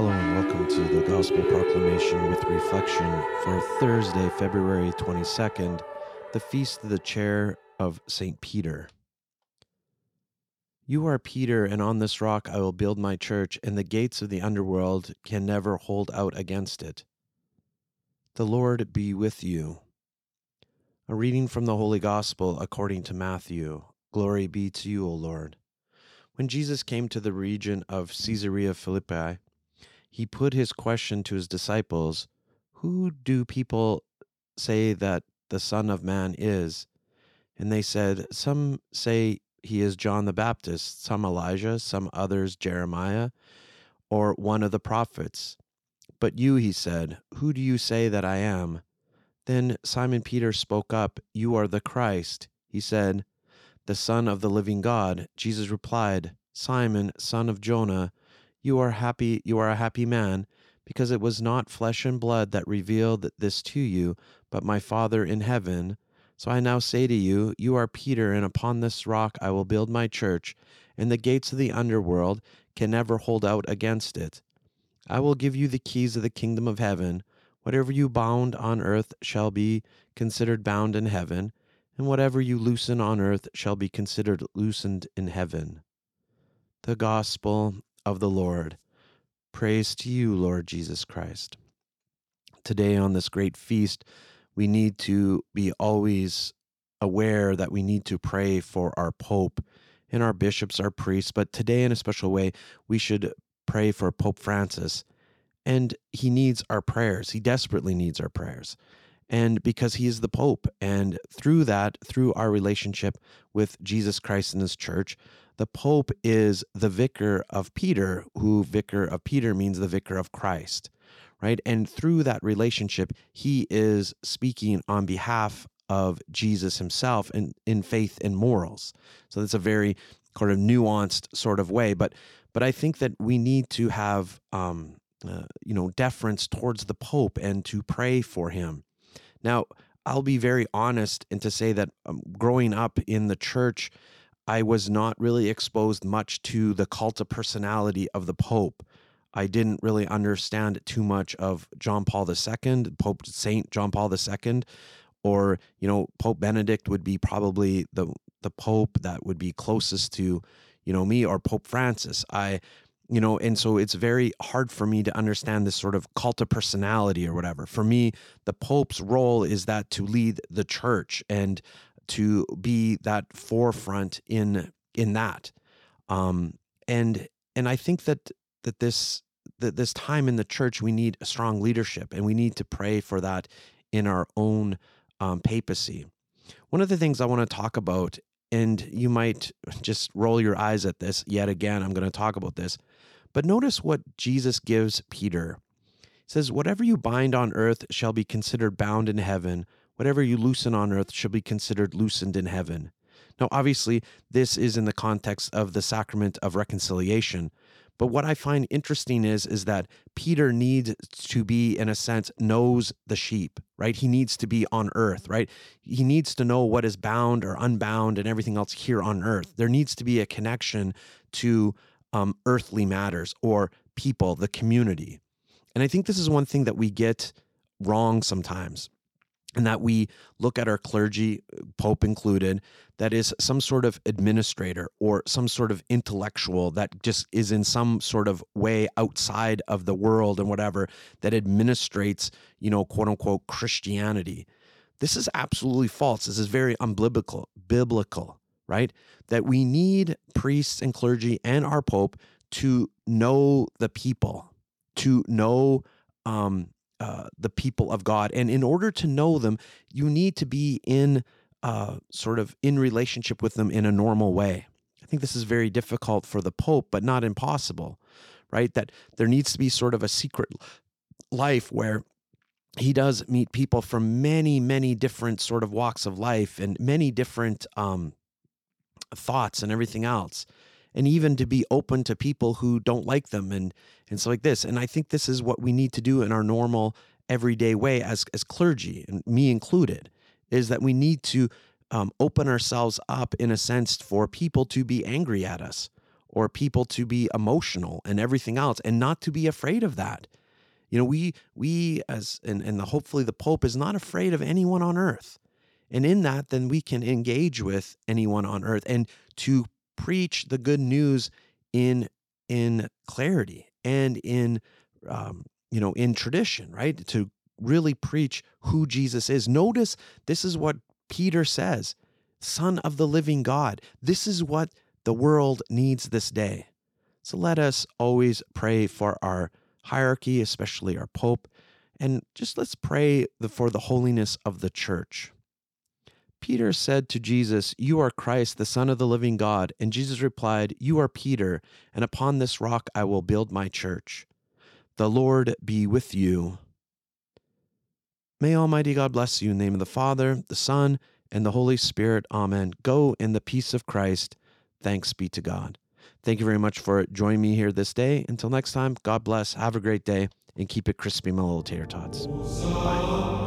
Hello and welcome to the Gospel Proclamation with Reflection for Thursday, February 22nd, the Feast of the Chair of St. Peter. You are Peter, and on this rock I will build my church, and the gates of the underworld can never hold out against it. The Lord be with you. A reading from the Holy Gospel according to Matthew. Glory be to you, O Lord. When Jesus came to the region of Caesarea Philippi, he put his question to his disciples Who do people say that the Son of Man is? And they said, Some say he is John the Baptist, some Elijah, some others Jeremiah, or one of the prophets. But you, he said, who do you say that I am? Then Simon Peter spoke up, You are the Christ. He said, The Son of the living God. Jesus replied, Simon, son of Jonah, you are happy, you are a happy man, because it was not flesh and blood that revealed this to you, but my Father in heaven. So I now say to you, You are Peter, and upon this rock I will build my church, and the gates of the underworld can never hold out against it. I will give you the keys of the kingdom of heaven. Whatever you bound on earth shall be considered bound in heaven, and whatever you loosen on earth shall be considered loosened in heaven. The Gospel of the Lord. Praise to you, Lord Jesus Christ. Today, on this great feast, we need to be always aware that we need to pray for our Pope and our bishops, our priests, but today, in a special way, we should pray for Pope Francis. And he needs our prayers. He desperately needs our prayers. And because he is the Pope. And through that, through our relationship with Jesus Christ and his church, the Pope is the vicar of Peter, who vicar of Peter means the vicar of Christ, right? And through that relationship, he is speaking on behalf of Jesus himself and in faith and morals. So that's a very sort of nuanced sort of way. But but I think that we need to have um, uh, you know deference towards the Pope and to pray for him. Now, I'll be very honest and to say that um, growing up in the church I was not really exposed much to the cult of personality of the Pope. I didn't really understand too much of John Paul II, Pope Saint John Paul II, or you know Pope Benedict would be probably the the Pope that would be closest to you know me or Pope Francis. I you know and so it's very hard for me to understand this sort of cult of personality or whatever. For me the pope's role is that to lead the church and to be that forefront in in that. Um, and and i think that that this that this time in the church we need a strong leadership and we need to pray for that in our own um, papacy. One of the things i want to talk about and you might just roll your eyes at this yet again i'm going to talk about this but notice what jesus gives peter he says whatever you bind on earth shall be considered bound in heaven Whatever you loosen on earth shall be considered loosened in heaven. Now, obviously, this is in the context of the sacrament of reconciliation. But what I find interesting is, is that Peter needs to be, in a sense, knows the sheep, right? He needs to be on earth, right? He needs to know what is bound or unbound and everything else here on earth. There needs to be a connection to um, earthly matters or people, the community. And I think this is one thing that we get wrong sometimes and that we look at our clergy, Pope included, that is some sort of administrator or some sort of intellectual that just is in some sort of way outside of the world and whatever that administrates, you know, quote unquote Christianity. This is absolutely false. This is very unbiblical, biblical, right? That we need priests and clergy and our Pope to know the people, to know um, uh, the people of God. And in order to know them, you need to be in uh, sort of in relationship with them in a normal way. I think this is very difficult for the Pope, but not impossible, right? That there needs to be sort of a secret life where he does meet people from many, many different sort of walks of life and many different um, thoughts and everything else and even to be open to people who don't like them and and so like this and i think this is what we need to do in our normal everyday way as as clergy and me included is that we need to um, open ourselves up in a sense for people to be angry at us or people to be emotional and everything else and not to be afraid of that. You know, we we as and, and the, hopefully the Pope is not afraid of anyone on earth. And in that, then we can engage with anyone on earth and to preach the good news in in clarity and in um, you know in tradition, right? To really preach who Jesus is. Notice this is what Peter says, Son of the living God. This is what the world needs this day. So let us always pray for our hierarchy, especially our Pope, and just let's pray for the holiness of the church. Peter said to Jesus, You are Christ, the Son of the living God. And Jesus replied, You are Peter, and upon this rock I will build my church. The Lord be with you. May Almighty God bless you in the name of the Father, the Son, and the Holy Spirit. Amen. Go in the peace of Christ. Thanks be to God. Thank you very much for joining me here this day. Until next time, God bless. Have a great day and keep it crispy, my little tater tots. Bye.